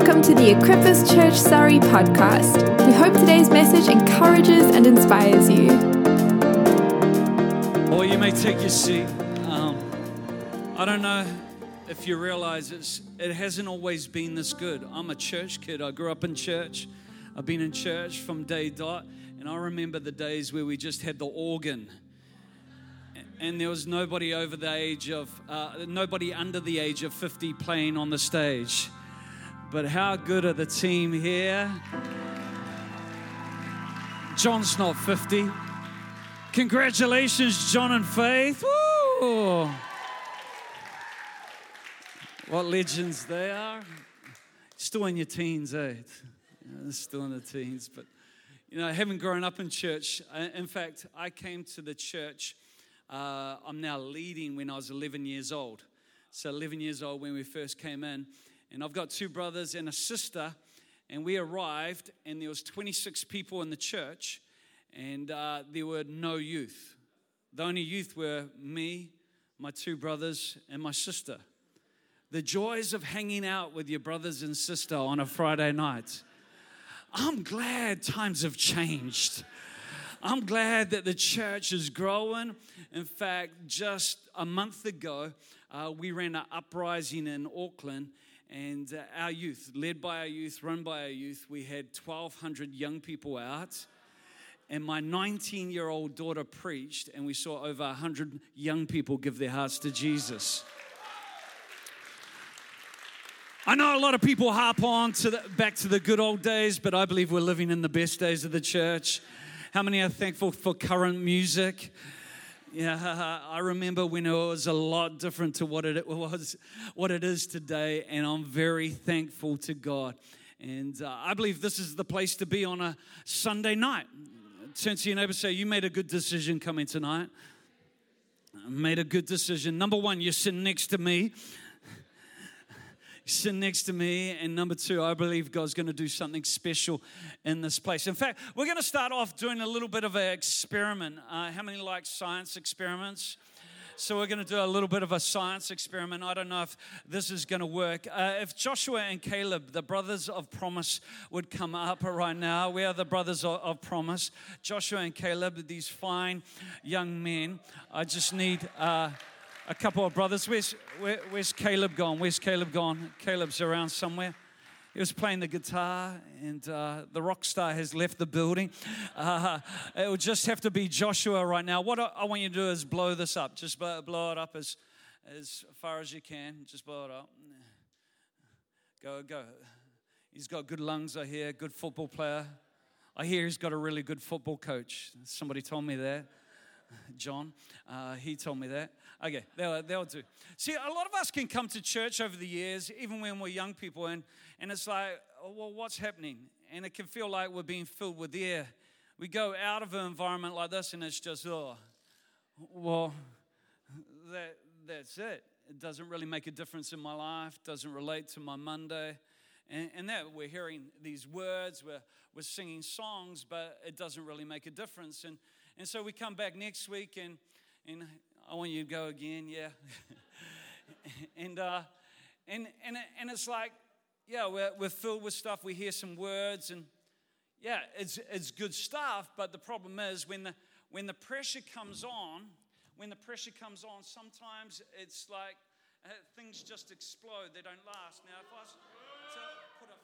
welcome to the Equippers Church Surrey podcast. We hope today's message encourages and inspires you. Or you may take your seat. Um, I don't know if you realize it's, it hasn't always been this good. I'm a church kid. I grew up in church. I've been in church from day dot. And I remember the days where we just had the organ. And there was nobody over the age of, uh, nobody under the age of 50 playing on the stage. But how good are the team here? John's not 50. Congratulations, John and Faith. Woo! What legends they are. Still in your teens, eh? Still in the teens. But, you know, having grown up in church, in fact, I came to the church. Uh, I'm now leading when I was 11 years old. So, 11 years old when we first came in. And I've got two brothers and a sister. And we arrived, and there was 26 people in the church, and uh, there were no youth. The only youth were me, my two brothers, and my sister. The joys of hanging out with your brothers and sister on a Friday night. I'm glad times have changed. I'm glad that the church is growing. In fact, just a month ago, uh, we ran an uprising in Auckland, and uh, our youth, led by our youth, run by our youth, we had 1,200 young people out. And my 19 year old daughter preached, and we saw over 100 young people give their hearts to Jesus. I know a lot of people harp on to the, back to the good old days, but I believe we're living in the best days of the church. How many are thankful for current music? Yeah, I remember when it was a lot different to what it was, what it is today, and I'm very thankful to God. And uh, I believe this is the place to be on a Sunday night. Turn to your neighbor, say, "You made a good decision coming tonight." Made a good decision. Number one, you're sitting next to me sit next to me. And number two, I believe God's going to do something special in this place. In fact, we're going to start off doing a little bit of an experiment. Uh, how many like science experiments? So we're going to do a little bit of a science experiment. I don't know if this is going to work. Uh, if Joshua and Caleb, the brothers of promise, would come up right now, we are the brothers of, of promise. Joshua and Caleb, these fine young men. I just need. Uh, a couple of brothers. Where's, where, where's Caleb gone? Where's Caleb gone? Caleb's around somewhere. He was playing the guitar, and uh, the rock star has left the building. Uh, it would just have to be Joshua right now. What I, I want you to do is blow this up. Just blow, blow it up as, as far as you can. Just blow it up. Go, go. He's got good lungs, I hear, good football player. I hear he's got a really good football coach. Somebody told me that. John, uh, he told me that. Okay, they'll, they'll do. See, a lot of us can come to church over the years, even when we're young people, and, and it's like, oh, well, what's happening? And it can feel like we're being filled with air. We go out of an environment like this, and it's just, oh, well, that, that's it. It doesn't really make a difference in my life, doesn't relate to my Monday. And, and that we're hearing these words, we're, we're singing songs, but it doesn't really make a difference. And, and so we come back next week, and, and I want you to go again, yeah. and, uh, and, and, and it's like, yeah, we're, we're filled with stuff. We hear some words, and yeah, it's, it's good stuff. But the problem is when the, when the pressure comes on, when the pressure comes on, sometimes it's like uh, things just explode. They don't last. Now, if I was to put a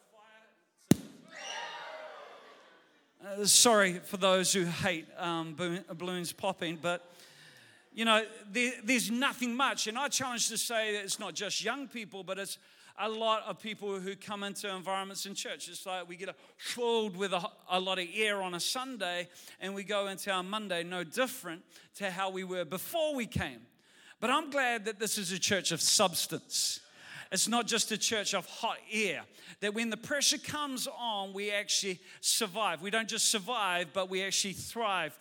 fire. Uh, sorry for those who hate um, balloons popping, but you know, there, there's nothing much. And I challenge to say that it's not just young people, but it's a lot of people who come into environments in church. It's like we get filled with a, a, lot of air on a Sunday and we go into our Monday no different to how we were before we came. But I'm glad that this is a church of substance. It's not just a church of hot air. That when the pressure comes on, we actually survive. We don't just survive, but we actually thrive.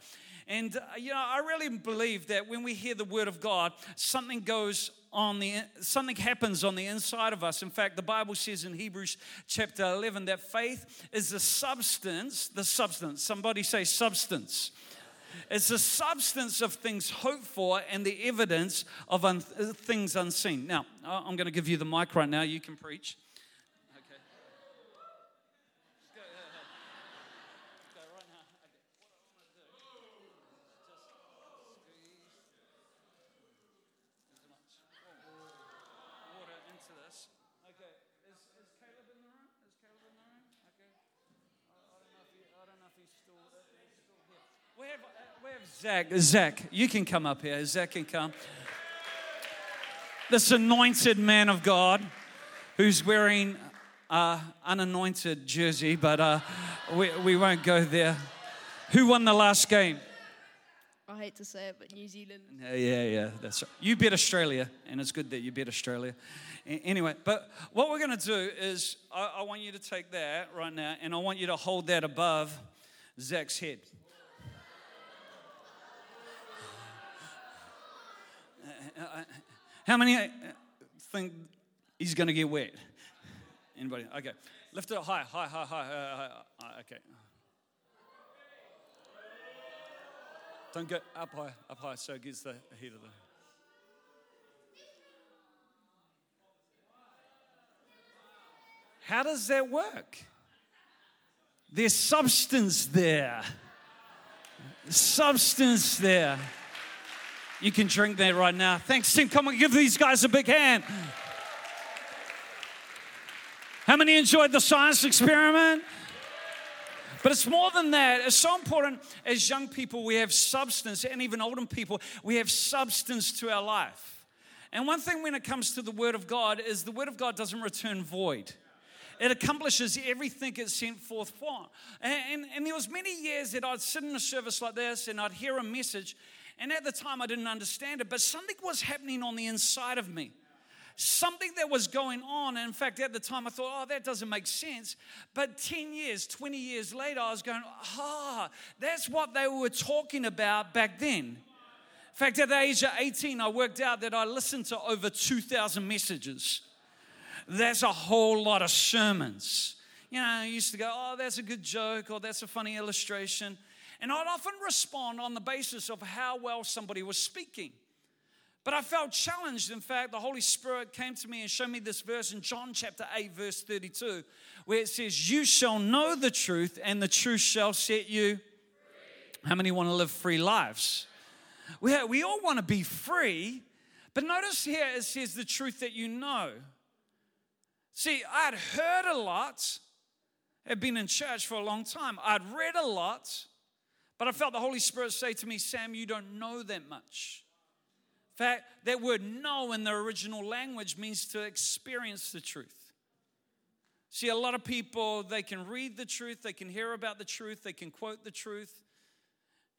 And, uh, you know, I really believe that when we hear the word of God, something goes on the, something happens on the inside of us. In fact, the Bible says in Hebrews chapter 11 that faith is the substance, the substance. Somebody say substance. It's the substance of things hoped for and the evidence of un- things unseen. Now, I'm going to give you the mic right now. You can preach. Okay. We have, uh, we have Zach. Zach, you can come up here. Zach can come. This anointed man of God who's wearing uh, unanointed jersey, but uh, we, we won't go there. Who won the last game? I hate to say it, but New Zealand. Yeah, yeah, yeah. That's right. You beat Australia, and it's good that you beat Australia. Anyway, but what we're going to do is I, I want you to take that right now, and I want you to hold that above Zach's head. How many uh, think he's going to get wet? Anybody? Okay. Lift it up high, high, high, high, high, high. Okay. Don't go up high, up high, so it gets the heat of the. How does that work? There's substance there. Substance there. You can drink that right now. Thanks, Tim. Come on, give these guys a big hand. How many enjoyed the science experiment? But it's more than that. It's so important as young people, we have substance, and even older people, we have substance to our life. And one thing when it comes to the Word of God is the Word of God doesn't return void. It accomplishes everything it's sent forth for. And, and, and there was many years that I'd sit in a service like this and I'd hear a message, and at the time I didn't understand it, but something was happening on the inside of me something that was going on. And in fact, at the time, I thought, oh, that doesn't make sense. But 10 years, 20 years later, I was going, ah, that's what they were talking about back then. In fact, at the age of 18, I worked out that I listened to over 2,000 messages. That's a whole lot of sermons. You know, I used to go, oh, that's a good joke, or that's a funny illustration. And I'd often respond on the basis of how well somebody was speaking. But I felt challenged. In fact, the Holy Spirit came to me and showed me this verse in John chapter 8, verse 32, where it says, You shall know the truth, and the truth shall set you. How many want to live free lives? We, we all want to be free, but notice here it says the truth that you know. See, I'd heard a lot, I'd been in church for a long time, I'd read a lot, but I felt the Holy Spirit say to me, Sam, you don't know that much. In fact, that word know in the original language means to experience the truth. See, a lot of people, they can read the truth, they can hear about the truth, they can quote the truth,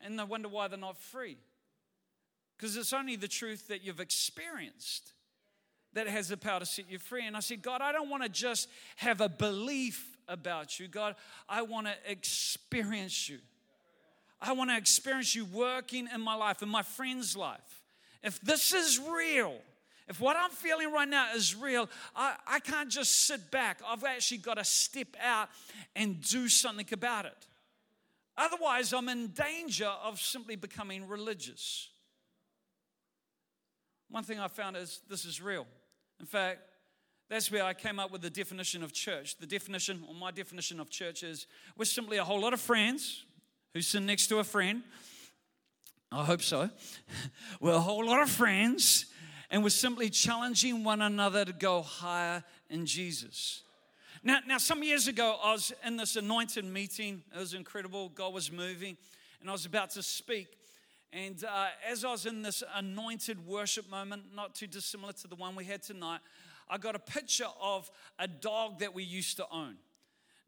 and they wonder why they're not free. Because it's only the truth that you've experienced that has the power to set you free. And I said, God, I don't want to just have a belief about you. God, I want to experience you. I want to experience you working in my life, in my friend's life. If this is real, if what I'm feeling right now is real, I, I can't just sit back. I've actually got to step out and do something about it. Otherwise, I'm in danger of simply becoming religious. One thing I found is this is real. In fact, that's where I came up with the definition of church. The definition, or my definition of church is we're simply a whole lot of friends who sit next to a friend I hope so. We're a whole lot of friends, and we're simply challenging one another to go higher in Jesus. Now, now, some years ago, I was in this anointed meeting. It was incredible. God was moving, and I was about to speak. And uh, as I was in this anointed worship moment, not too dissimilar to the one we had tonight, I got a picture of a dog that we used to own.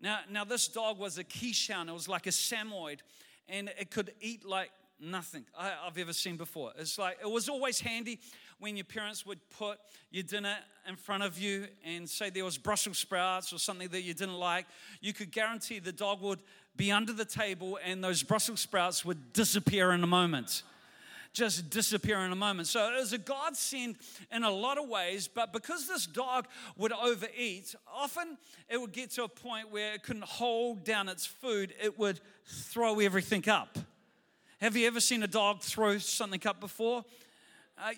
Now, now this dog was a Keeshond. It was like a Samoyed, and it could eat like nothing I, have ever seen before. It's like it was always handy when your parents would put your dinner in front of you and say there was Brussels sprouts or something that you didn't like. You could guarantee the dog would be under the table and those Brussels sprouts would disappear in a moment. Just disappear in a moment. So it was a godsend in a lot of ways, but because this dog would overeat, often it would get to a point where it couldn't hold down its food, it would throw everything up. Have you ever seen a dog throw something up before?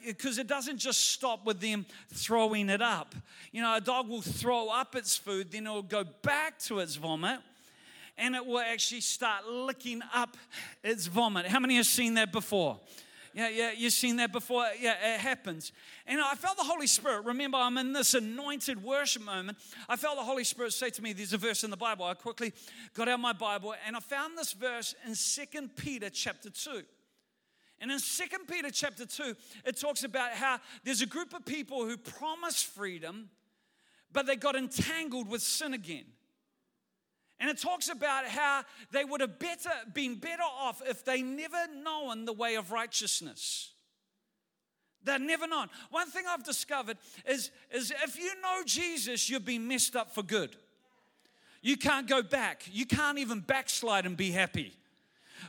Because uh, it doesn't just stop with them throwing it up. You know, a dog will throw up its food, then it will go back to its vomit, and it will actually start licking up its vomit. How many have seen that before? Yeah, yeah, you've seen that before. Yeah, it happens. And I felt the Holy Spirit. Remember, I'm in this anointed worship moment. I felt the Holy Spirit say to me, There's a verse in the Bible. I quickly got out my Bible and I found this verse in Second Peter chapter 2. And in Second Peter chapter 2, it talks about how there's a group of people who promise freedom, but they got entangled with sin again. And it talks about how they would have better been better off if they never known the way of righteousness. They'd never known. One thing I've discovered is, is if you know Jesus, you've been messed up for good. You can't go back. You can't even backslide and be happy.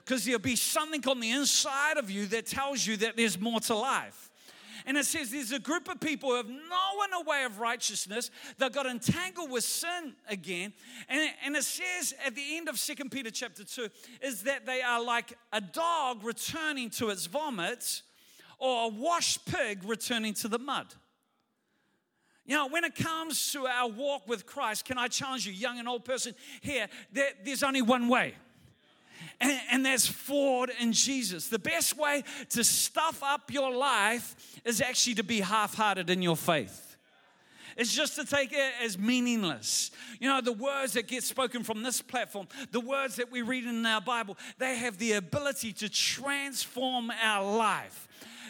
Because there'll be something on the inside of you that tells you that there's more to life. And it says there's a group of people who have known a way of righteousness. They've got entangled with sin again. And, and it says at the end of Second Peter chapter 2 is that they are like a dog returning to its vomit or a washed pig returning to the mud. You know, when it comes to our walk with Christ, can I challenge you, young and old person here, that there's only one way and, and that's forward in Jesus. The best way to stuff up your life is actually to be half hearted in your faith. It's just to take it as meaningless. You know, the words that get spoken from this platform, the words that we read in our Bible, they have the ability to transform our life.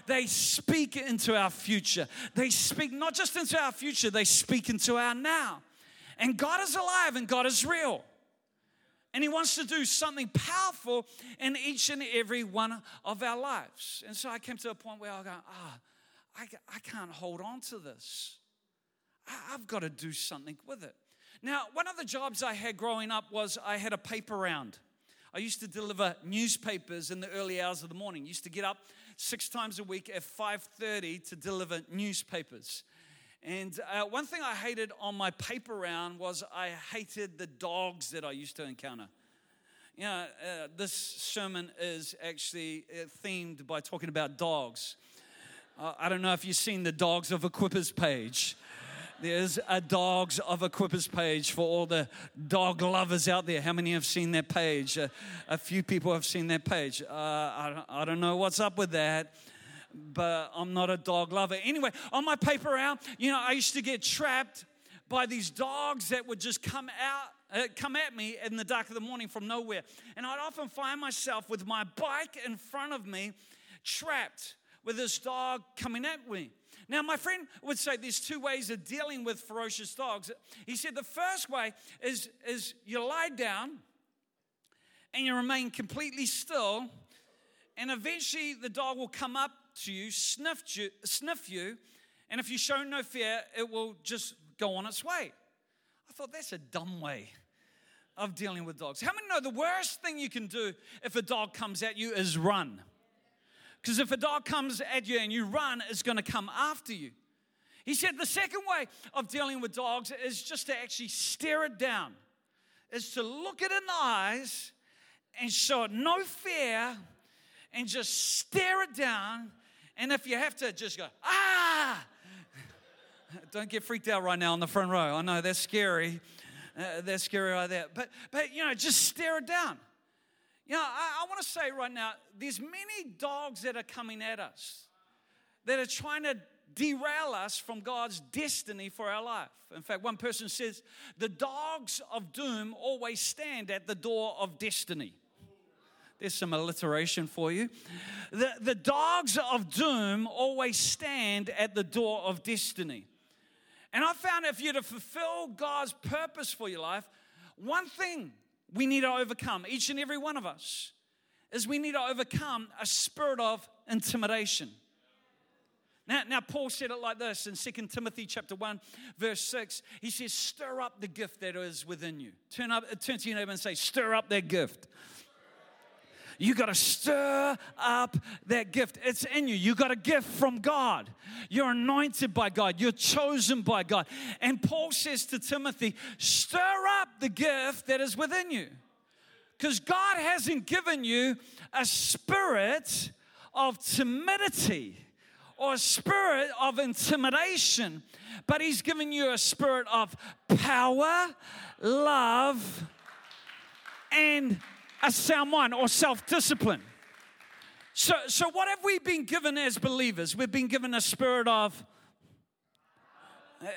They speak into our future. They speak not just into our future, they speak into our now. And God is alive and God is real. And He wants to do something powerful in each and every one of our lives. And so I came to a point where I go, ah, I, I can't hold on to this. I, I've got to do something with it. Now, one of the jobs I had growing up was I had a paper round. I used to deliver newspapers in the early hours of the morning. used to get up six times a week at 5:30 to deliver newspapers. And uh, one thing I hated on my paper round was I hated the dogs that I used to encounter. You know, uh, this sermon is actually uh, themed by talking about dogs. Uh, I don't know if you've seen the Dogs of Equippers page. There's a Dogs of Equippers page for all the dog lovers out there. How many have seen that page? Uh, a few people have seen that page. Uh, I, I don't know what's up with that but I'm not a dog lover. Anyway, on my paper round, you know, I used to get trapped by these dogs that would just come out, uh, come at me in the dark of the morning from nowhere. And I'd often find myself with my bike in front of me, trapped with this dog coming at me. Now, my friend would say there's two ways of dealing with ferocious dogs. He said the first way is, is you lie down and you remain completely still, and eventually the dog will come up to you, sniff you, sniff you, and if you show no fear, it will just go on its way. I thought that's a dumb way of dealing with dogs. How many know the worst thing you can do if a dog comes at you is run? Because if a dog comes at you and you run, it's going to come after you. He said the second way of dealing with dogs is just to actually stare it down, is to look it in the eyes and show it no fear and just stare it down and if you have to just go, ah, don't get freaked out right now on the front row. I know that's scary. Uh, that's scary right there. But, but, you know, just stare it down. You know, I, I want to say right now, there's many dogs that are coming at us that are trying to derail us from God's destiny for our life. In fact, one person says, the dogs of doom always stand at the door of destiny. There's some alliteration for you. The, the dogs of doom always stand at the door of destiny. And I found if you're to fulfill God's purpose for your life, one thing we need to overcome, each and every one of us, is we need to overcome a spirit of intimidation. Now, now Paul said it like this in 2 Timothy chapter 1, verse 6. He says, Stir up the gift that is within you. Turn up, turn to your neighbor and say, Stir up that gift. You got to stir up that gift. It's in you. You got a gift from God. You're anointed by God. You're chosen by God. And Paul says to Timothy, stir up the gift that is within you. Because God hasn't given you a spirit of timidity or a spirit of intimidation, but He's given you a spirit of power, love, and a sound mind or self discipline. So, so what have we been given as believers? We've been given a spirit of.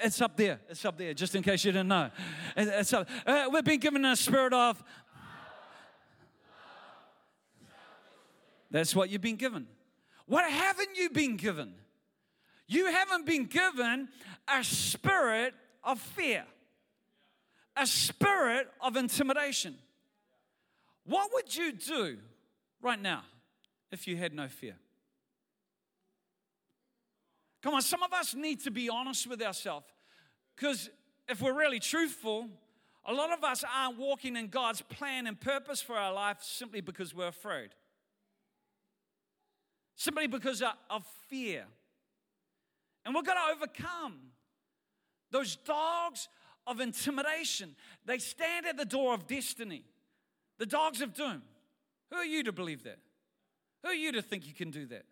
It's up there. It's up there, just in case you didn't know. It's up. Uh, we've been given a spirit of. That's what you've been given. What haven't you been given? You haven't been given a spirit of fear, a spirit of intimidation. What would you do right now if you had no fear? Come on, some of us need to be honest with ourselves because if we're really truthful, a lot of us aren't walking in God's plan and purpose for our life simply because we're afraid. Simply because of fear. And we're going to overcome those dogs of intimidation. They stand at the door of destiny, the dogs of doom. Who are you to believe that? Who are you to think you can do that?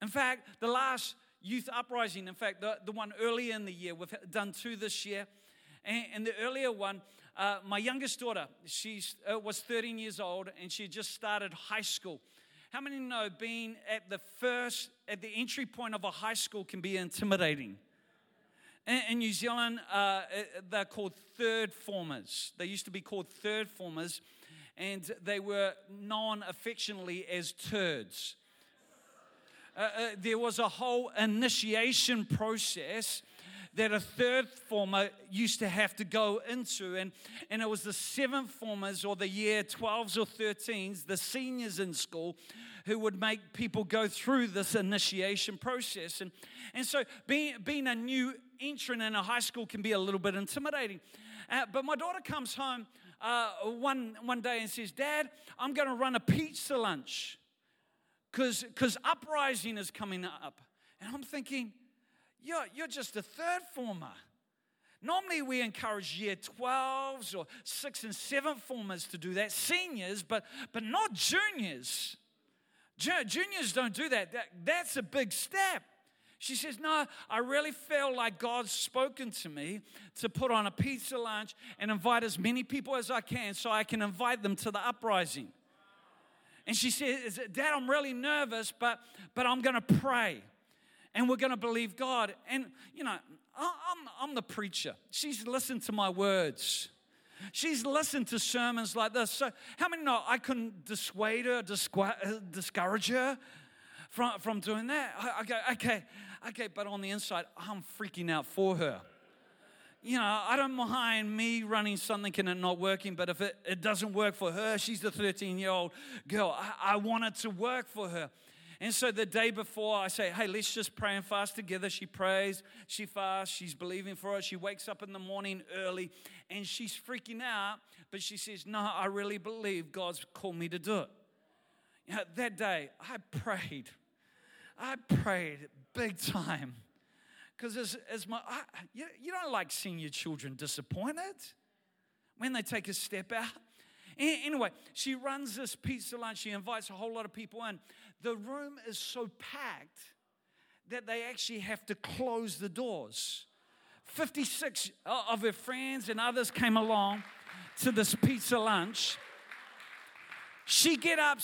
In fact, the last youth uprising, in fact, the, the one earlier in the year, we've done two this year. And, and the earlier one, uh, my youngest daughter, she uh, was 13 years old and she just started high school. How many know being at the first, at the entry point of a high school can be intimidating? In, New Zealand, uh, uh they're called third formers. They used to be called third formers, and they were known affectionately as turds. Uh, uh, there was a whole initiation process that a third former used to have to go into. And, and it was the seventh formers or the year 12s or 13s, the seniors in school, who would make people go through this initiation process. And, and so being, being a new entrant in a high school can be a little bit intimidating. Uh, but my daughter comes home uh, one, one day and says, Dad, I'm going to run a pizza lunch because cause uprising is coming up. And I'm thinking, you're, you're just a third former. Normally, we encourage year 12s or 6 and 7 formers to do that, seniors, but, but not juniors. Juniors don't do that. that. That's a big step. She says, No, I really feel like God's spoken to me to put on a pizza lunch and invite as many people as I can so I can invite them to the uprising. And she says, Dad, I'm really nervous, but, but I'm going to pray and we're going to believe God. And, you know, I'm, I'm the preacher. She's listened to my words. She's listened to sermons like this. So, how many know I couldn't dissuade her, discourage her from, from doing that? I, go, okay, okay, but on the inside, I'm freaking out for her. You know, I don't mind me running something and it not working, but if it, it doesn't work for her, she's the 13 year old girl. I, I want it to work for her. And so the day before, I say, hey, let's just pray and fast together. She prays, she fasts, she's believing for it. She wakes up in the morning early and she's freaking out, but she says, no, I really believe God's called me to do it. You know, that day, I prayed. I prayed big time. Because as, as my, I, you, you don't like seeing your children disappointed when they take a step out. Anyway, she runs this pizza lunch. She invites a whole lot of people in. The room is so packed that they actually have to close the doors. 56 of her friends and others came along to this pizza lunch. She get up,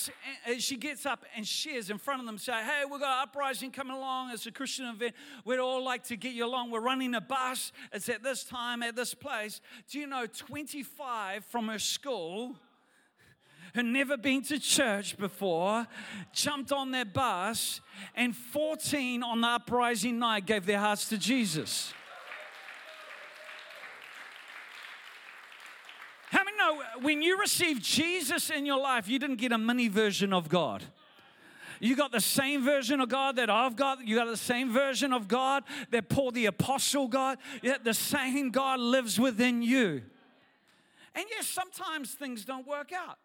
uh, she gets up and shares in front of them, say, Hey, we've got an uprising coming along. It's a Christian event. We'd all like to get you along. We're running a bus. It's at this time, at this place. Do you know 25 from her school had never been to church before, jumped on their bus, and 14 on the uprising night gave their hearts to Jesus. How many know when you received Jesus in your life, you didn't get a mini version of God? You got the same version of God that I've got. You got the same version of God that Paul the Apostle got. Yet the same God lives within you. And yes, sometimes things don't work out.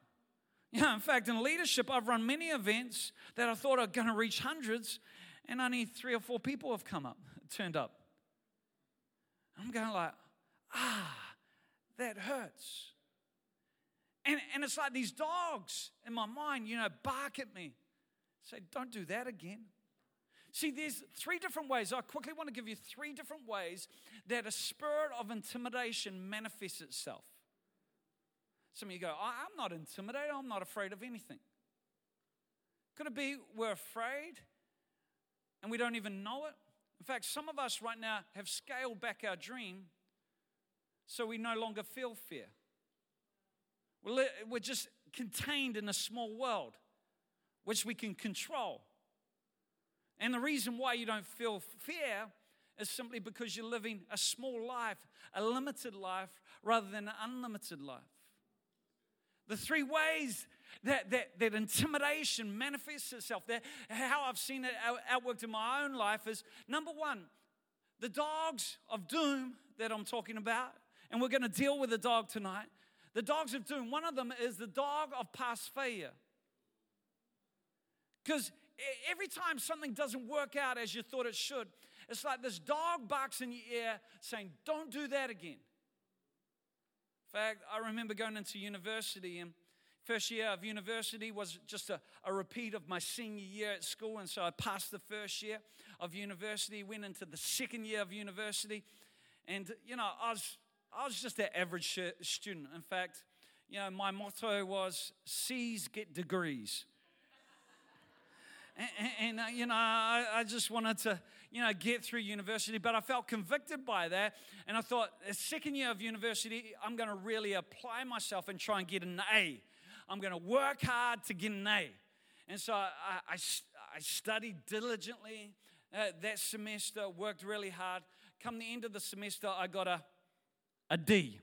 In fact, in leadership, I've run many events that I thought are going to reach hundreds, and only three or four people have come up, turned up. I'm going like, ah, that hurts. And, and it's like these dogs in my mind, you know, bark at me. Say, don't do that again. See, there's three different ways. I quickly want to give you three different ways that a spirit of intimidation manifests itself. Some of you go, I'm not intimidated, I'm not afraid of anything. Could it be we're afraid and we don't even know it? In fact, some of us right now have scaled back our dream so we no longer feel fear. We're just contained in a small world which we can control. And the reason why you don't feel fear is simply because you're living a small life, a limited life, rather than an unlimited life. The three ways that, that, that intimidation manifests itself, that how I've seen it outworked in my own life is number one, the dogs of doom that I'm talking about, and we're going to deal with the dog tonight. The dogs of doom, one of them is the dog of past failure. Because every time something doesn't work out as you thought it should, it's like this dog barks in your ear saying, Don't do that again. In fact, I remember going into university and first year of university was just a, a repeat of my senior year at school. And so I passed the first year of university, went into the second year of university. And, you know, I was, I was just an average student. In fact, you know, my motto was C's get degrees. And, and uh, you know, I, I, just wanted to, you know, get through university, but I felt convicted by that. And I thought, the second year of university, I'm going to really apply myself and try and get an A. I'm going to work hard to get an A. And so I, I, I studied diligently uh, that semester, worked really hard. Come the end of the semester, I got a, a D.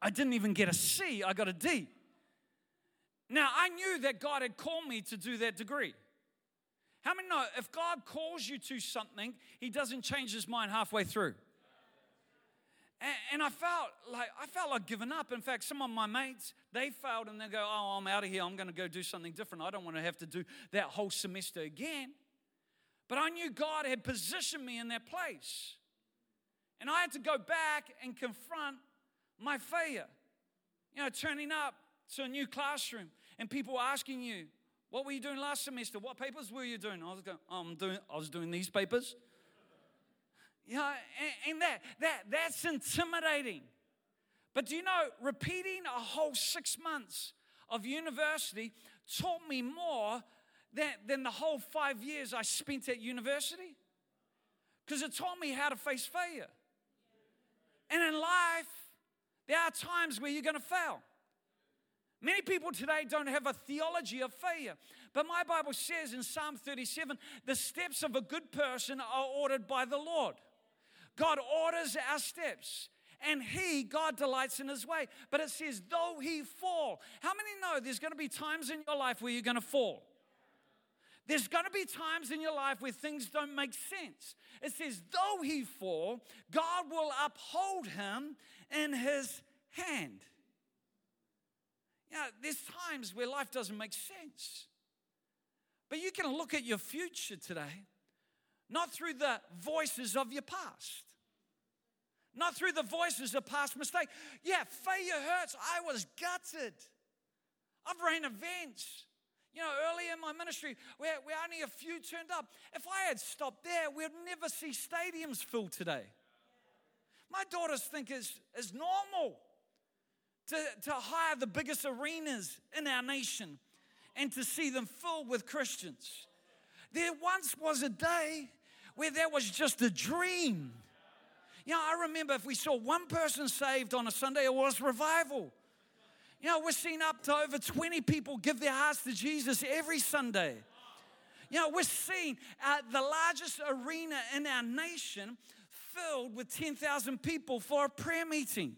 I didn't even get a C, I got a D. Now, I knew that God had called me to do that degree. How many know if God calls you to something, He doesn't change His mind halfway through? And, I felt like I felt like giving up. In fact, some of my mates they failed and they go, "Oh, I'm out of here. I'm going to go do something different. I don't want to have to do that whole semester again." But I knew God had positioned me in that place, and I had to go back and confront my failure. You know, turning up to a new classroom and people asking you, what were you doing last semester? What papers were you doing? I was going, oh, I'm um, doing, I was doing these papers. Yeah, and, and that, that, that's intimidating. But do you know, repeating a whole six months of university taught me more than, than the whole five years I spent at university. Because it taught me how to face failure. And in life, there are times where you're going to fail. Many people today don't have a theology of failure. But my Bible says in Psalm 37 the steps of a good person are ordered by the Lord. God orders our steps. And he, God, delights in his way. But it says, though he fall. How many know there's going to be times in your life where you're going to fall? There's going to be times in your life where things don't make sense. It says, though he fall, God will uphold him in his hand. Know, there's times where life doesn't make sense. But you can look at your future today, not through the voices of your past, not through the voices of past mistake. Yeah, failure hurts. I was gutted. I've ran events. You know, early in my ministry, where, where only a few turned up. If I had stopped there, we'd never see stadiums filled today. My daughters think it's, it's normal to, to hire the biggest arenas in our nation and to see them filled with Christians. There once was a day where there was just a dream. You know, I remember if we saw one person saved on a Sunday, it was revival. You know, we're seeing up to over 20 people give their hearts to Jesus every Sunday. You know, we're seeing uh, the largest arena in our nation filled with 10,000 people for a prayer meeting.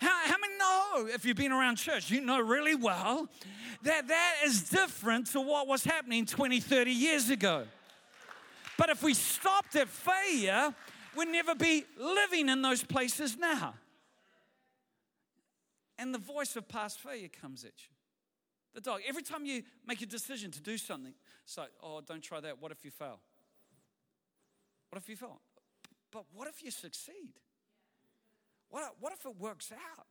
How, how many know, if you've been around church, you know really well that that is different to what was happening 20, 30 years ago. But if we stopped at failure, we'd never be living in those places now. And the voice of past failure comes at you. The dog. Every time you make a decision to do something, it's like, oh, don't try that. What if you fail? What if you fail? But what if you succeed? What, what if it works out?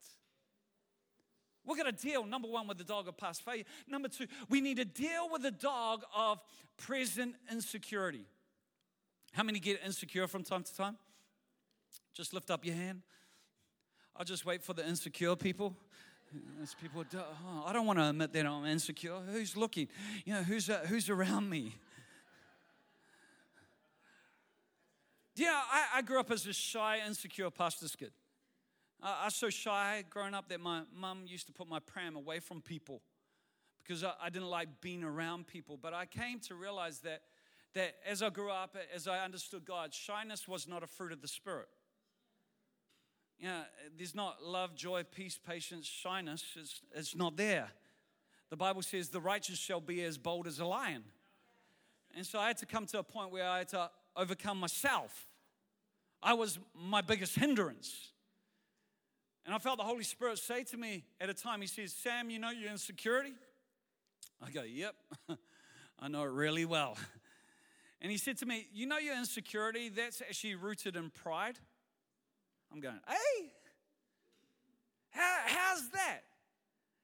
We're going to deal, number one, with the dog of past failure. Number two, we need to deal with the dog of present insecurity. How many get insecure from time to time? Just lift up your hand. I'll just wait for the insecure people. There's people, oh, I don't want to admit that I'm insecure. Who's looking? You know, who's, uh, who's around me? Yeah, I, I, grew up as a shy, insecure pastor's kid. I, I was so shy growing up that my mum used to put my pram away from people because I, I didn't like being around people. But I came to realize that, that as I grew up, as I understood God, shyness was not a fruit of the Spirit. You know, there's not love, joy, peace, patience, shyness. It's, it's not there. The Bible says the righteous shall be as bold as a lion. And so I had to come to a point where I had to overcome myself. I was my biggest hindrance. And I felt the Holy Spirit say to me at a time, He says, Sam, you know your insecurity? I go, Yep, I know it really well. And He said to me, You know your insecurity? That's actually rooted in pride. I'm going, Hey, how, how's that?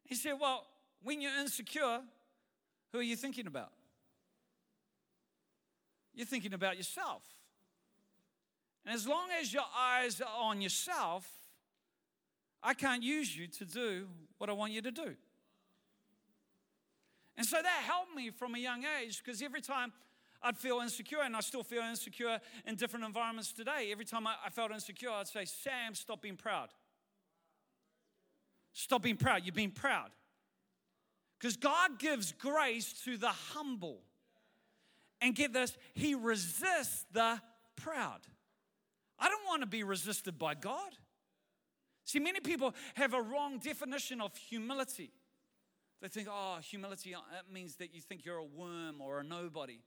He said, Well, when you're insecure, who are you thinking about? You're thinking about yourself. And as long as your eyes are on yourself, I can't use you to do what I want you to do. And so that helped me from a young age because every time I'd feel insecure, and I still feel insecure in different environments today. Every time I, I felt insecure, I'd say, Sam, stop being proud. Stop being proud. You're being proud. Because God gives grace to the humble. And get this, He resists the proud. I don't want to be resisted by God. See, many people have a wrong definition of humility. They think, oh, humility uh, means that you think you're a worm or a nobody.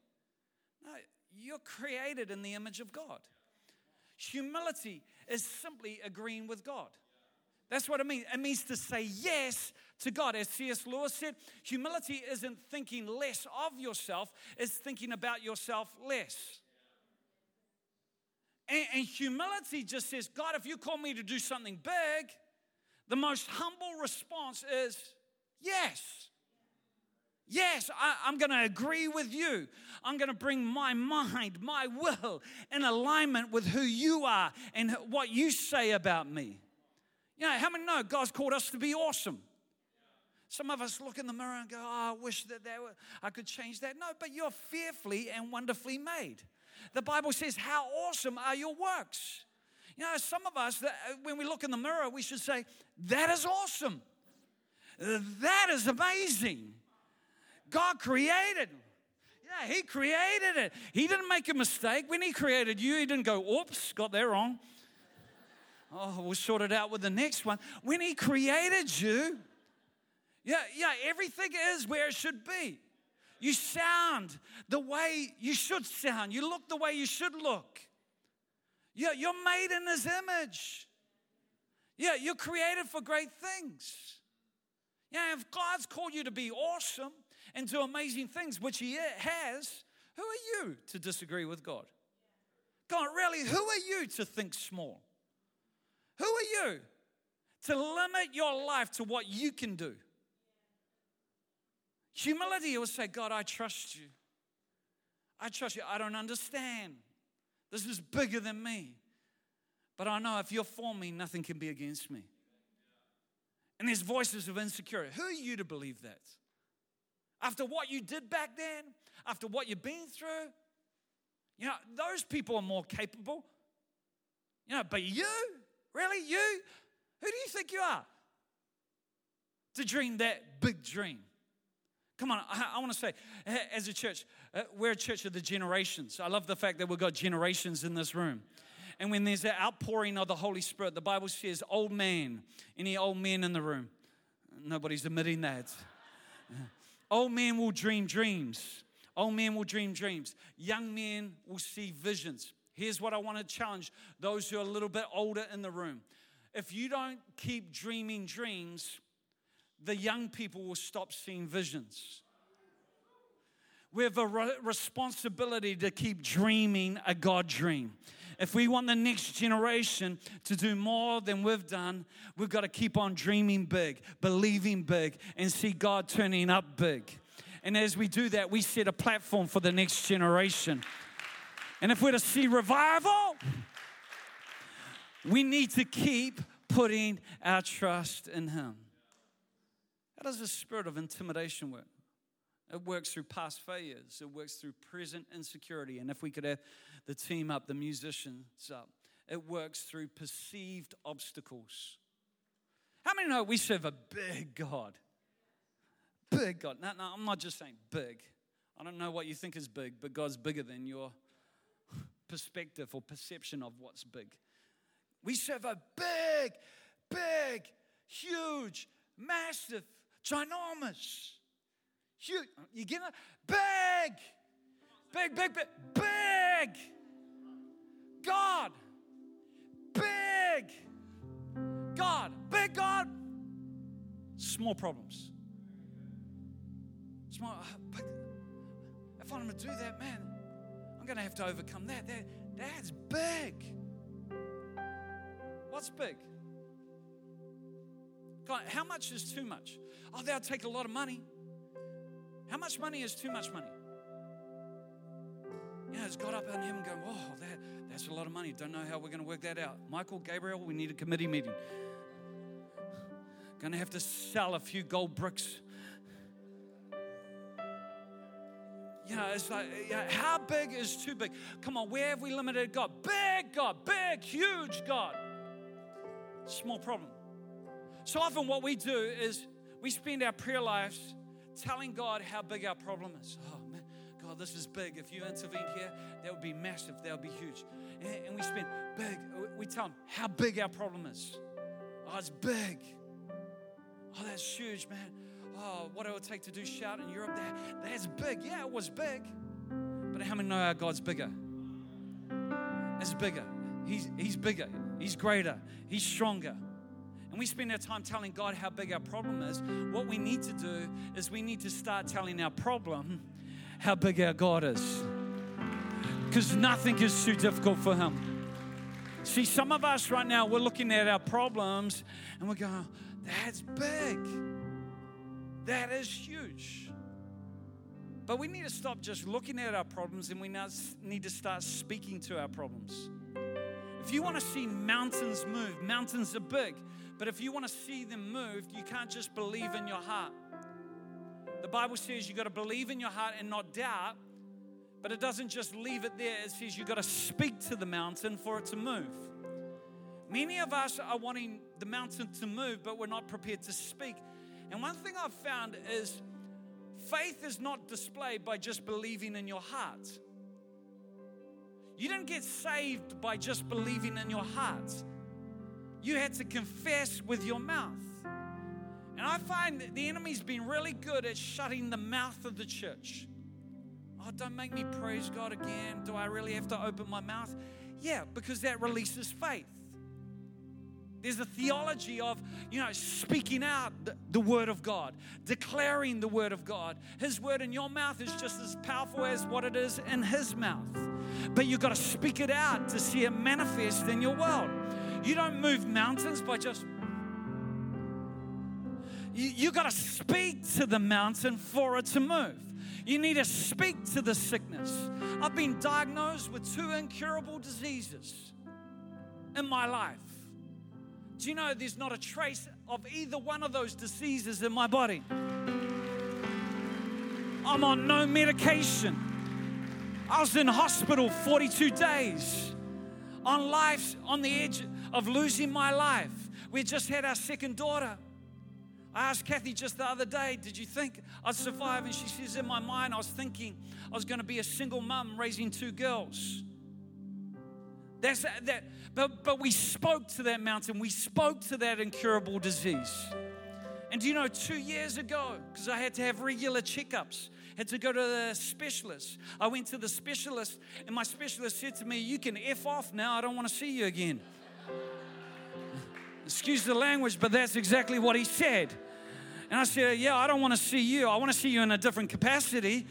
No, you're created in the image of God. Humility is simply agreeing with God. That's what it means. It means to say yes to God. As C.S. Lewis said, humility isn't thinking less of yourself, it's thinking about yourself less. And, and, humility just says, God, if you call me to do something big, the most humble response is yes. Yes, I, am going to agree with you. I'm going to bring my mind, my will in alignment with who you are and what you say about me. You know, how many know God's called us to be awesome? Some of us look in the mirror and go, oh, I wish that, were, I could change that. No, but you're fearfully and wonderfully made. The Bible says, How awesome are your works? You know, some of us, uh, when we look in the mirror, we should say, That is awesome. That is amazing. God created. Yeah, He created it. He didn't make a mistake. When He created you, He didn't go, oops, got that wrong. Oh, we'll sort it out with the next one. When He created you, yeah, yeah, everything is where it should be. You sound the way you should sound. You look the way you should look. Yeah, you're made in His image. Yeah, you're created for great things. Yeah, if God's called you to be awesome, and do amazing things, which He has, who are you to disagree with God? God, really, who are you to think small? Who are you to limit your life to what you can do? Humility will say, God, I trust you. I trust you. I don't understand. This is bigger than me. But I know if you're for me, nothing can be against me. And there's voices of insecurity. Who are you to believe that? After what you did back then, after what you've been through. You know, those people are more capable. You know, but you, really, you, who do you think you are to dream that big dream? Come on, I, I want to say, as a church, uh, we're a church of the generations. I love the fact that we've got generations in this room. And when there's an outpouring of the Holy Spirit, the Bible says, old man, any old men in the room? Nobody's admitting that. Old men will dream dreams. Old men will dream dreams. Young men will see visions. Here's what I want to challenge those who are a little bit older in the room. If you don't keep dreaming dreams, the young people will stop seeing visions. We have a re- responsibility to keep dreaming a God dream. If we want the next generation to do more than we've done, we've got to keep on dreaming big, believing big, and see God turning up big. And as we do that, we set a platform for the next generation. And if we're to see revival, we need to keep putting our trust in Him. How does the spirit of intimidation work? It works through past failures, it works through present insecurity. And if we could have the team up, the musicians up, it works through perceived obstacles. How many know we serve a big God? Big God. No, no, I'm not just saying big. I don't know what you think is big, but God's bigger than your perspective or perception of what's big. We serve a big, big, huge, massive, ginormous, huge. You get it? Big, big, big, big, big. God, big. God, big God, small problems. Small, uh, if I'm going to do that, man, I'm going to have to overcome that. that. That's big. What's big? God, how much is too much? Oh, that'll take a lot of money. How much money is too much money? You know, it's got up on him and go, oh, that, that's a lot of money. Don't know how we're going to work that out. Michael, Gabriel, we need a committee meeting. Going to have to sell a few gold bricks. You know, it's like, you know, how big is too big? Come on, where have we limited God? Big God, big, huge God. Small problem. So often, what we do is we spend our prayer lives telling God how big our problem is. Oh, man, God, this is big. If you intervene here, that would be massive, that would be huge. And, we spend big, we tell Him how big our problem is. Oh, it's big. Oh, that's huge, man. Oh, what it would take to do shout in Europe, that, that's big. Yeah, it was big. But how many know our God's bigger? It's bigger. He's, he's bigger. He's greater. He's stronger. And we spend our time telling God how big our problem is. What we need to do is we need to start telling our problem how big our God is. Because nothing is too difficult for Him. See, some of us right now, we're looking at our problems and we're going, that's big. That is huge. But we need to stop just looking at our problems and we need to start speaking to our problems. If you want to see mountains move, mountains are big, but if you want to see them moved, you can't just believe in your heart. The Bible says you've got to believe in your heart and not doubt, but it doesn't just leave it there. It says you've got to speak to the mountain for it to move. Many of us are wanting the mountain to move, but we're not prepared to speak. And one thing I've found is faith is not displayed by just believing in your heart. You didn't get saved by just believing in your heart. You had to confess with your mouth. And I find that the enemy's been really good at shutting the mouth of the church. Oh, don't make me praise God again. Do I really have to open my mouth? Yeah, because that releases faith. There's a theology of, you know, speaking out the, word of God, declaring the word of God. His word in your mouth is just as powerful as what it is in his mouth. But you've got to speak it out to see it manifest in your world. You don't move mountains by just. You, you got to speak to the mountain for it to move. You need to speak to the sickness. I've been diagnosed with two incurable diseases in my life. Do you know there's not a trace of either one of those diseases in my body? I'm on no medication. I was in hospital 42 days on life, on the edge of losing my life. We just had our second daughter. I asked Kathy just the other day, Did you think I'd survive? And she says, In my mind, I was thinking I was going to be a single mum raising two girls. That's that. But, but we spoke to that mountain. We spoke to that incurable disease. And do you know, two years ago, because I had to have regular checkups, had to go to the specialist. I went to the specialist, and my specialist said to me, You can F off now. I don't want to see you again. Excuse the language, but that's exactly what he said. And I said, Yeah, I don't want to see you. I want to see you in a different capacity,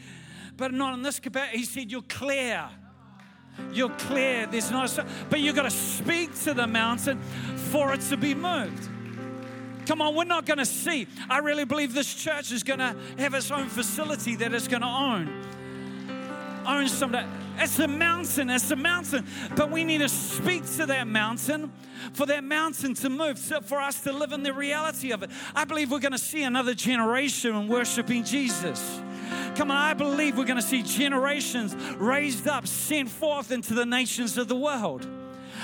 but not in this capacity. He said, You're clear. You're clear. There's not, a, but you've got to speak to the mountain for it to be moved. Come on, we're not going to see. I really believe this church is going to have its own facility that it's going to own. Own some. It's a mountain, it's a mountain. But we need to speak to that mountain for that mountain to move, so for us to live in the reality of it. I believe we're going to see another generation worshiping Jesus. Come on, I believe we're going to see generations raised up, sent forth into the nations of the world.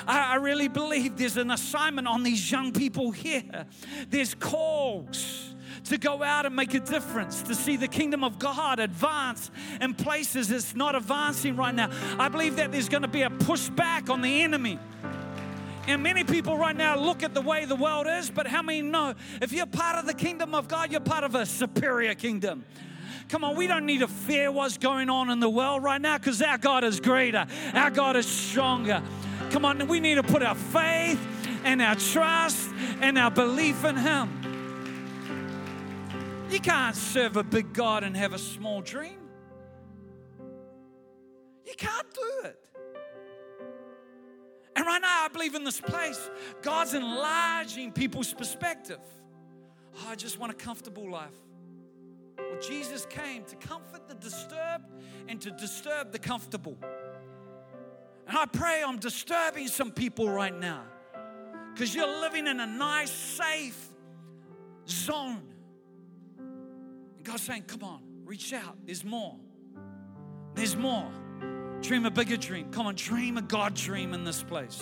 I, I really believe there's an assignment on these young people here. There's calls to go out and make a difference, to see the kingdom of God advance in places it's not advancing right now. I believe that there's going to be a pushback on the enemy. And many people right now look at the way the world is, but how many know if you're part of the kingdom of God, you're part of a superior kingdom? Come on, we don't need to fear what's going on in the world right now because our God is greater, our God is stronger. Come on, we need to put our faith and our trust and our belief in Him. You can't serve a big God and have a small dream. You can't do it. And right now, I believe in this place, God's enlarging people's perspective. Oh, I just want a comfortable life. Well, Jesus came to comfort the disturbed and to disturb the comfortable. And I pray I'm disturbing some people right now because you're living in a nice, safe zone. God's saying, Come on, reach out. There's more. There's more. Dream a bigger dream. Come on, dream a God dream in this place.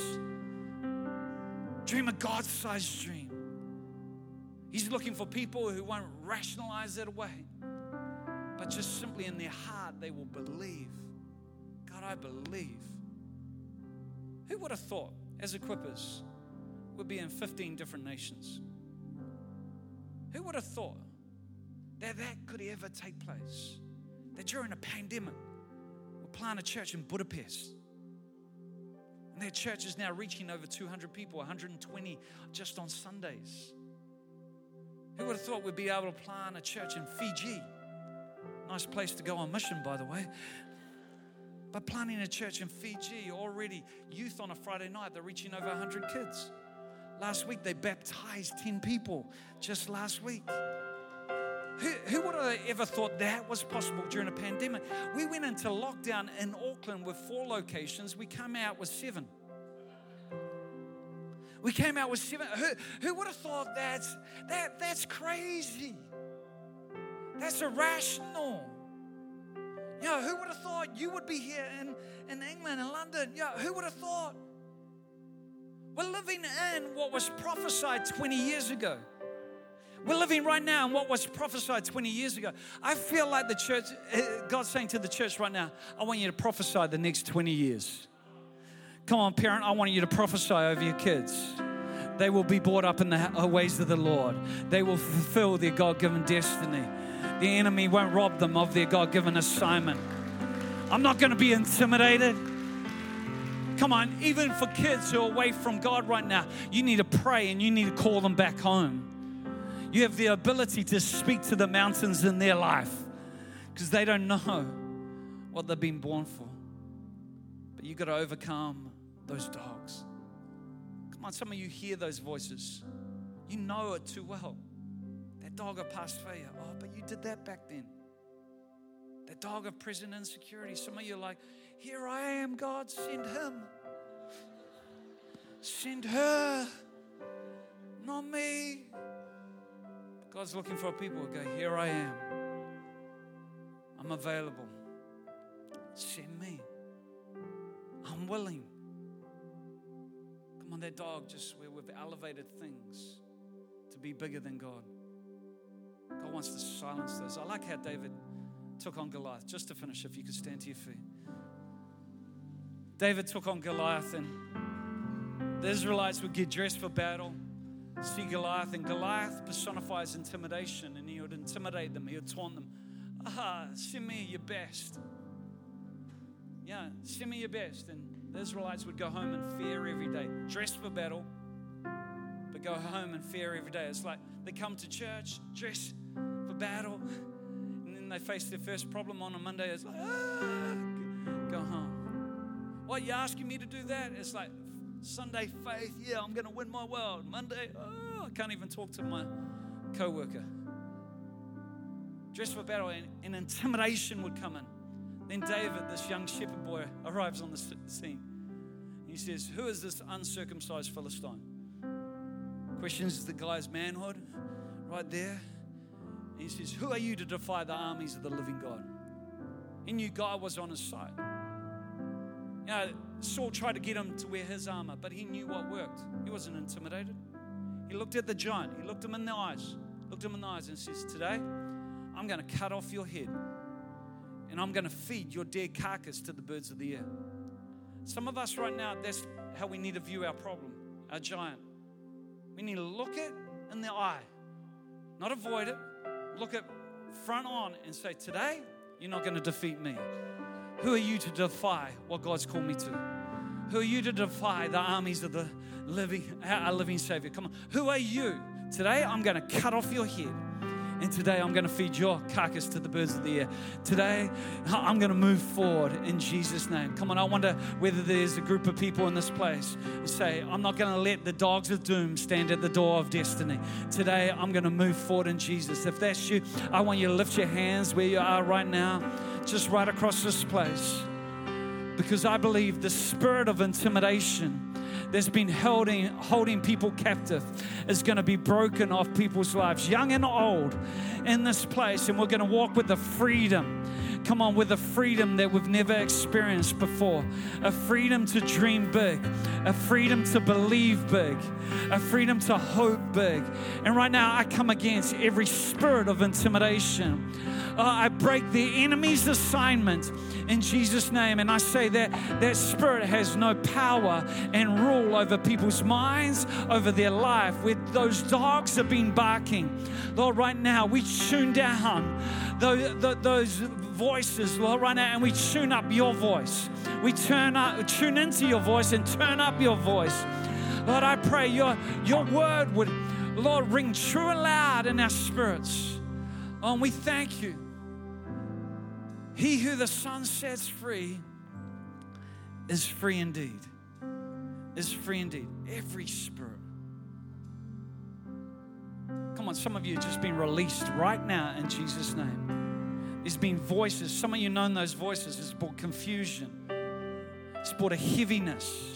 Dream a God sized dream. He's looking for people who won't rationalize it away, but just simply in their heart they will believe. God, I believe. Who would have thought, as equippers, we'd be in 15 different nations? Who would have thought that that could ever take place? That during a pandemic, we'll plant a church in Budapest. And that church is now reaching over 200 people, 120 just on Sundays. Who would have thought we'd be able to plant a church in Fiji? Nice place to go on mission, by the way. But planting a church in Fiji, already youth on a Friday night, they're reaching over 100 kids. Last week, they baptized 10 people just last week. Who, who would have ever thought that was possible during a pandemic? We went into lockdown in Auckland with four locations, we came out with seven. We came out with seven. Who, who would have thought that's, that, that's crazy? That's irrational. You know, who would have thought you would be here in, in England and London? You know, who would have thought? We're living in what was prophesied 20 years ago. We're living right now in what was prophesied 20 years ago. I feel like the church, eh, God's saying to the church right now, I want you to prophesy the next 20 years. Come on, parent, I want you to prophesy over your kids. They will be brought up in the ways of the Lord, they will fulfill their God given destiny. The enemy won't rob them of their God given assignment. I'm not going to be intimidated. Come on, even for kids who are away from God right now, you need to pray and you need to call them back home. You have the ability to speak to the mountains in their life because they don't know what they've been born for. But you've got to overcome those dogs. Come on, some of you hear those voices. You know it too well. That dog of past failure. Oh, but you did that back then. That dog of present insecurity. Some of you are like, here I am, God, send him. Send her, not me. God's looking for people who go, Here I am. I'm available. Send me. I'm willing. Come on, that dog just where we've elevated things to be bigger than God. God wants to silence those. I like how David took on Goliath. Just to finish, if you could stand to your feet. David took on Goliath, and the Israelites would get dressed for battle, see Goliath, and Goliath personifies intimidation, and he would intimidate them, he would taunt them. Ah, send me your best. Yeah, send me your best. And the Israelites would go home in fear every day, dressed for battle, but go home in fear every day. It's like they come to church, dress for battle, and then they face their first problem on a Monday. It's like, ah, go home. What, you asking me to do that? It's like Sunday faith, yeah, I'm going to win my world. Monday, oh, I can't even talk to my co worker. Dressed for battle, and, and intimidation would come in. Then David, this young shepherd boy, arrives on the scene. He says, Who is this uncircumcised Philistine? Questions the guy's manhood right there. He says, Who are you to defy the armies of the living God? He knew God was on his side. You know, Saul tried to get him to wear his armor, but he knew what worked. He wasn't intimidated. He looked at the giant, he looked him in the eyes, looked him in the eyes, and says, Today, I'm going to cut off your head and I'm going to feed your dead carcass to the birds of the air. Some of us right now, that's how we need to view our problem, our giant. We need to look it in the eye, not avoid it, look it front on and say, Today, you're not going to defeat me. Who are you to defy what God's called me to? Who are you to defy the armies of the living, our living Savior? Come on. Who are you? Today, I'm going to cut off your head. And today I'm going to feed your carcass to the birds of the air. Today I'm going to move forward in Jesus' name. Come on, I wonder whether there's a group of people in this place who say, I'm not going to let the dogs of doom stand at the door of destiny. Today I'm going to move forward in Jesus. If that's you, I want you to lift your hands where you are right now, just right across this place. Because I believe the spirit of intimidation that's been holding, holding people captive is going to be broken off people's lives, young and old, in this place. And we're going to walk with the freedom. Come on, with a freedom that we've never experienced before. A freedom to dream big, a freedom to believe big, a freedom to hope big. And right now, I come against every spirit of intimidation. Uh, I break the enemy's assignment in Jesus' name. And I say that that spirit has no power and rule over people's minds, over their life. Where those dogs have been barking, Lord, right now we tune down those, those voices, Lord, right now, and we tune up your voice. We turn up, tune into your voice and turn up your voice. Lord, I pray your, your word would, Lord, ring true and loud in our spirits. Oh, and we thank you he who the Son sets free is free indeed. Is free indeed. Every spirit. Come on, some of you have just been released right now in Jesus' name. There's been voices. Some of you know those voices. It's brought confusion. It's brought a heaviness.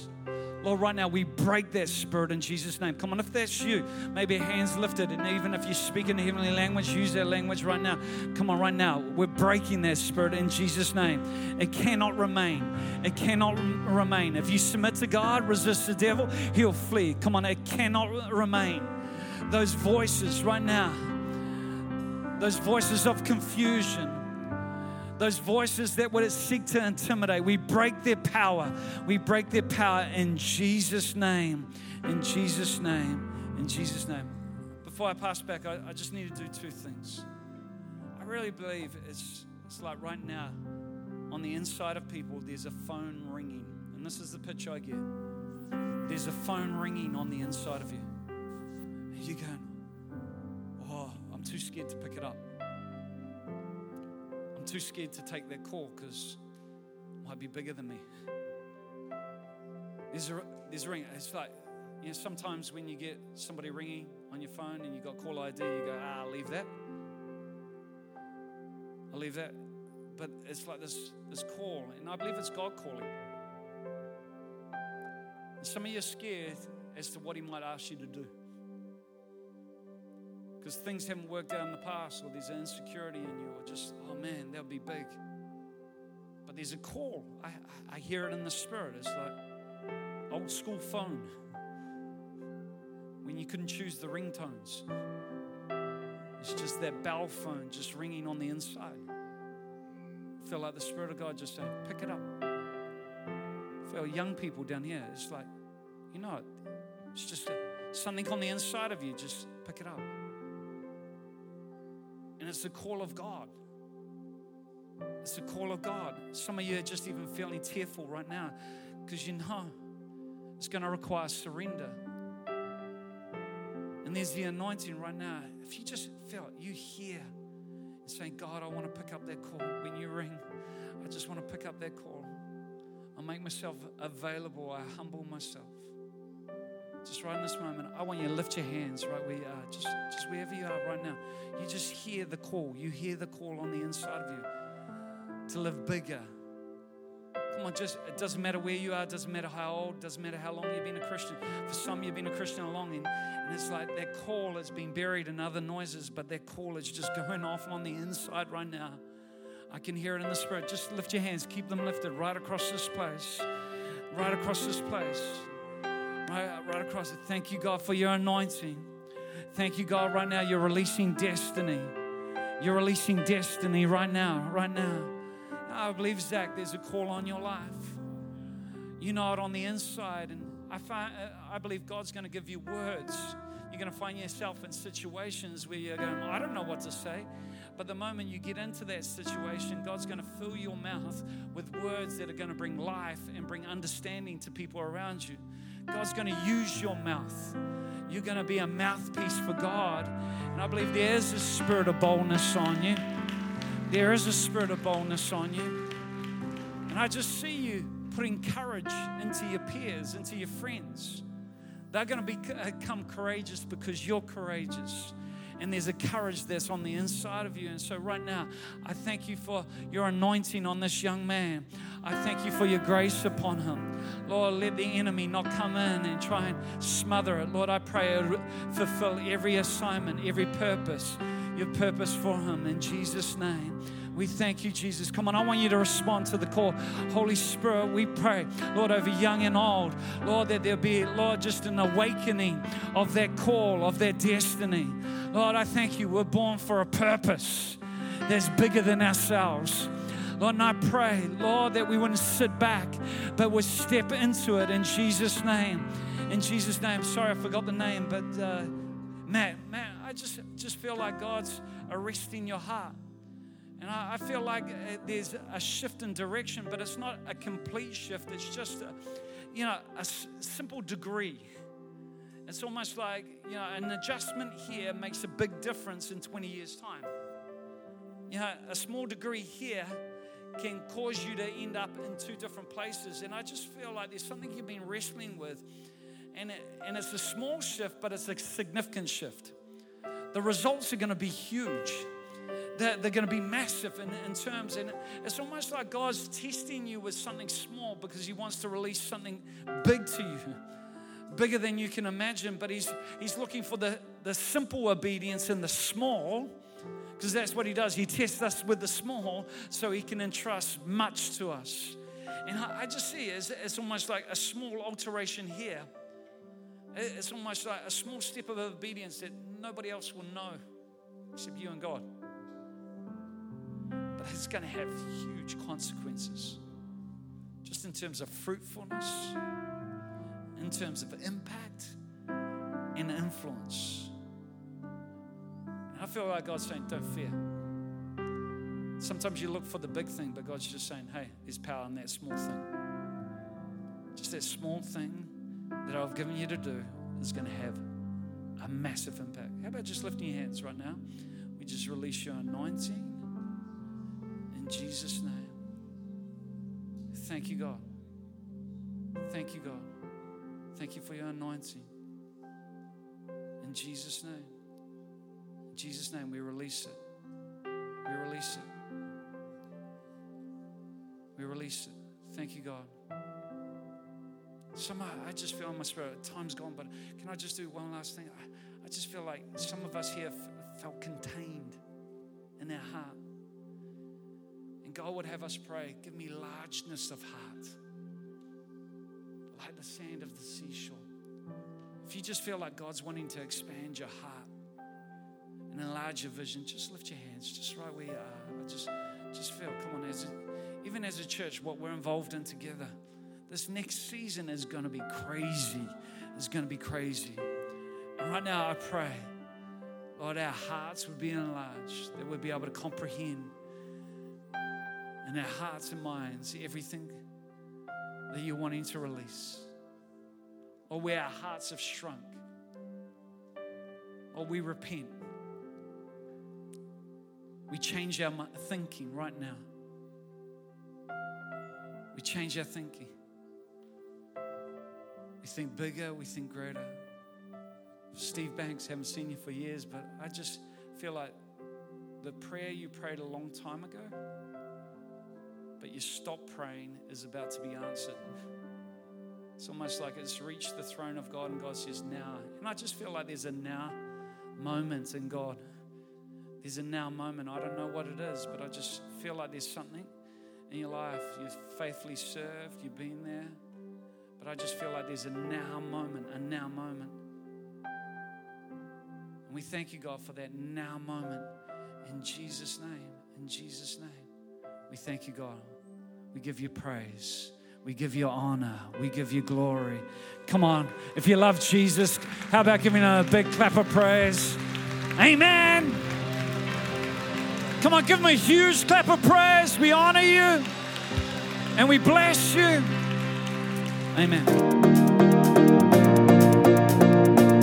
Lord, right now we break that spirit in Jesus' name. Come on, if that's you, maybe hands lifted, and even if you speak in heavenly language, use that language right now. Come on, right now. We're breaking that spirit in Jesus' name. It cannot remain. It cannot remain. If you submit to God, resist the devil, he'll flee. Come on, it cannot remain. Those voices right now, those voices of confusion, those voices that would seek to intimidate, we break their power. We break their power in Jesus' name. In Jesus' name. In Jesus' name. Before I pass back, I, I just need to do two things. I really believe it's, it's like right now, on the inside of people, there's a phone ringing. And this is the picture I get. There's a phone ringing on the inside of you. And you're going, oh, I'm too scared to pick it up too scared to take that call because it might be bigger than me. There's a, there's a ring. It's like, you know, sometimes when you get somebody ringing on your phone and you got call ID, you go, ah, I'll leave that. I'll leave that. But it's like this, this call, and I believe it's God calling. Some of you are scared as to what He might ask you to do because things haven't worked out in the past, or there's an insecurity in you, or just, oh man, that'll be big. But there's a call. I, I hear it in the spirit. It's like old school phone when you couldn't choose the ringtones. It's just that bell phone just ringing on the inside. I feel like the Spirit of God just saying, pick it up. Feel young people down here, it's like, you know, it's just something on the inside of you, just pick it up. And it's the call of God. It's the call of God. Some of you are just even feeling tearful right now because you know it's going to require surrender. And there's the anointing right now. If you just feel it, you hear and saying, God, I want to pick up that call. When you ring, I just want to pick up that call. I make myself available. I humble myself just right in this moment, I want you to lift your hands right where you are, just, just wherever you are right now. You just hear the call. You hear the call on the inside of you. to live bigger. Come on, just it doesn't matter where you are, doesn't matter how old, doesn't matter how long you've been a Christian. For some, you've been a Christian a long, and, and it's like that call has been buried in other noises, but that call is just going off on the inside right now. I can hear it in the spirit. Just lift your hands, keep them lifted right across this place, right across this place, right, right across it. Thank you, God, for your anointing. Thank you, God, right now. You're releasing destiny. You're releasing destiny right now, right now. I believe, Zach, there's a call on your life. You know it on the inside, and I, find, uh, I believe God's going to give you words. You're going to find yourself in situations where you're going, I don't know what to say. But the moment you get into that situation, God's going to fill your mouth with words that are going to bring life and bring understanding to people around you. God's going to use your mouth. You're going to be a mouthpiece for God. And I believe there's a spirit of boldness on you. There is a spirit of boldness on you. And I just see you putting courage into your peers, into your friends. They're going to become uh, courageous because you're courageous. And there's a courage that's on the inside of you. And so, right now, I thank you for your anointing on this young man. I thank you for your grace upon him. Lord, let the enemy not come in and try and smother it. Lord, I pray fulfill every assignment, every purpose your purpose for him in Jesus' name. We thank you, Jesus. Come on, I want you to respond to the call. Holy Spirit, we pray, Lord, over young and old, Lord, that there be, Lord, just an awakening of that call, of that destiny. Lord, I thank you. We're born for a purpose that's bigger than ourselves. Lord, and I pray, Lord, that we wouldn't sit back, but would step into it in Jesus' name. In Jesus' name. Sorry, I forgot the name, but uh, Matt, Matt, I just, just feel like God's arresting your heart. And I, I feel like uh, there's a shift in direction, but it's not a complete shift. It's just, a, you know, a s- simple degree. It's almost like, you know, an adjustment here makes a big difference in 20 years' time. You know, a small degree here can cause you to end up in two different places. And I just feel like there's something you've been wrestling with and, it, and it's a small shift, but it's a significant shift. The results are going to be huge. They're, they're going to be massive in, in terms, and it's almost like God's testing you with something small because He wants to release something big to you, bigger than you can imagine. But He's, he's looking for the, the simple obedience in the small because that's what He does. He tests us with the small so He can entrust much to us. And I, I just see it as, it's almost like a small alteration here it's almost like a small step of obedience that nobody else will know except you and God. It's going to have huge consequences, just in terms of fruitfulness, in terms of impact and influence. And I feel like God's saying, don't fear. Sometimes you look for the big thing, but God's just saying, hey, there's power in that small thing. Just that small thing that I've given you to do is going to have a massive impact. How about just lifting your hands right now? We just release your anointing Jesus' name. Thank you, God. Thank you, God. Thank you for your anointing. In Jesus' name. In Jesus' name, we release it. We release it. We release it. Thank you, God. Some, I just feel in my spirit, time's gone, but can I just do one last thing? I, I just feel like some of us here f- felt contained in our heart. And God would have us pray, give me largeness of heart, like the sand of the seashore. If you just feel like God's wanting to expand your heart and enlarge your vision, just lift your hands, just right where you are. I just, just feel, come on, as a, even as a church, what we're involved in together. This next season is going to be crazy. It's going to be crazy. And right now, I pray, Lord, our hearts would be enlarged, that we'd be able to comprehend in our hearts and minds everything that you're wanting to release. Or where our hearts have shrunk. Or we repent. We change our thinking right now. We change our thinking. We think bigger, we think greater. Steve Banks, haven't seen you for years, but I just feel like the prayer you prayed a long time ago, but you stop praying is about to be answered. It's almost like it's reached the throne of God, and God says, Now. And I just feel like there's a now moment in God. There's a now moment. I don't know what it is, but I just feel like there's something in your life. You've faithfully served, you've been there. But I just feel like there's a now moment, a now moment. And we thank you, God, for that now moment. In Jesus' name, in Jesus' name. We thank you, God. We give you praise. We give you honor. We give you glory. Come on. If you love Jesus, how about giving a big clap of praise? Amen. Come on, give him a huge clap of praise. We honor you and we bless you. Amen.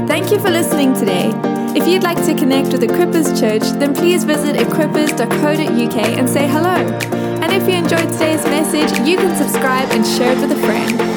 Thank you for listening today. If you'd like to connect with Equippers Church, then please visit equippers.co.uk and say hello. And if you enjoyed today's message, you can subscribe and share it with a friend.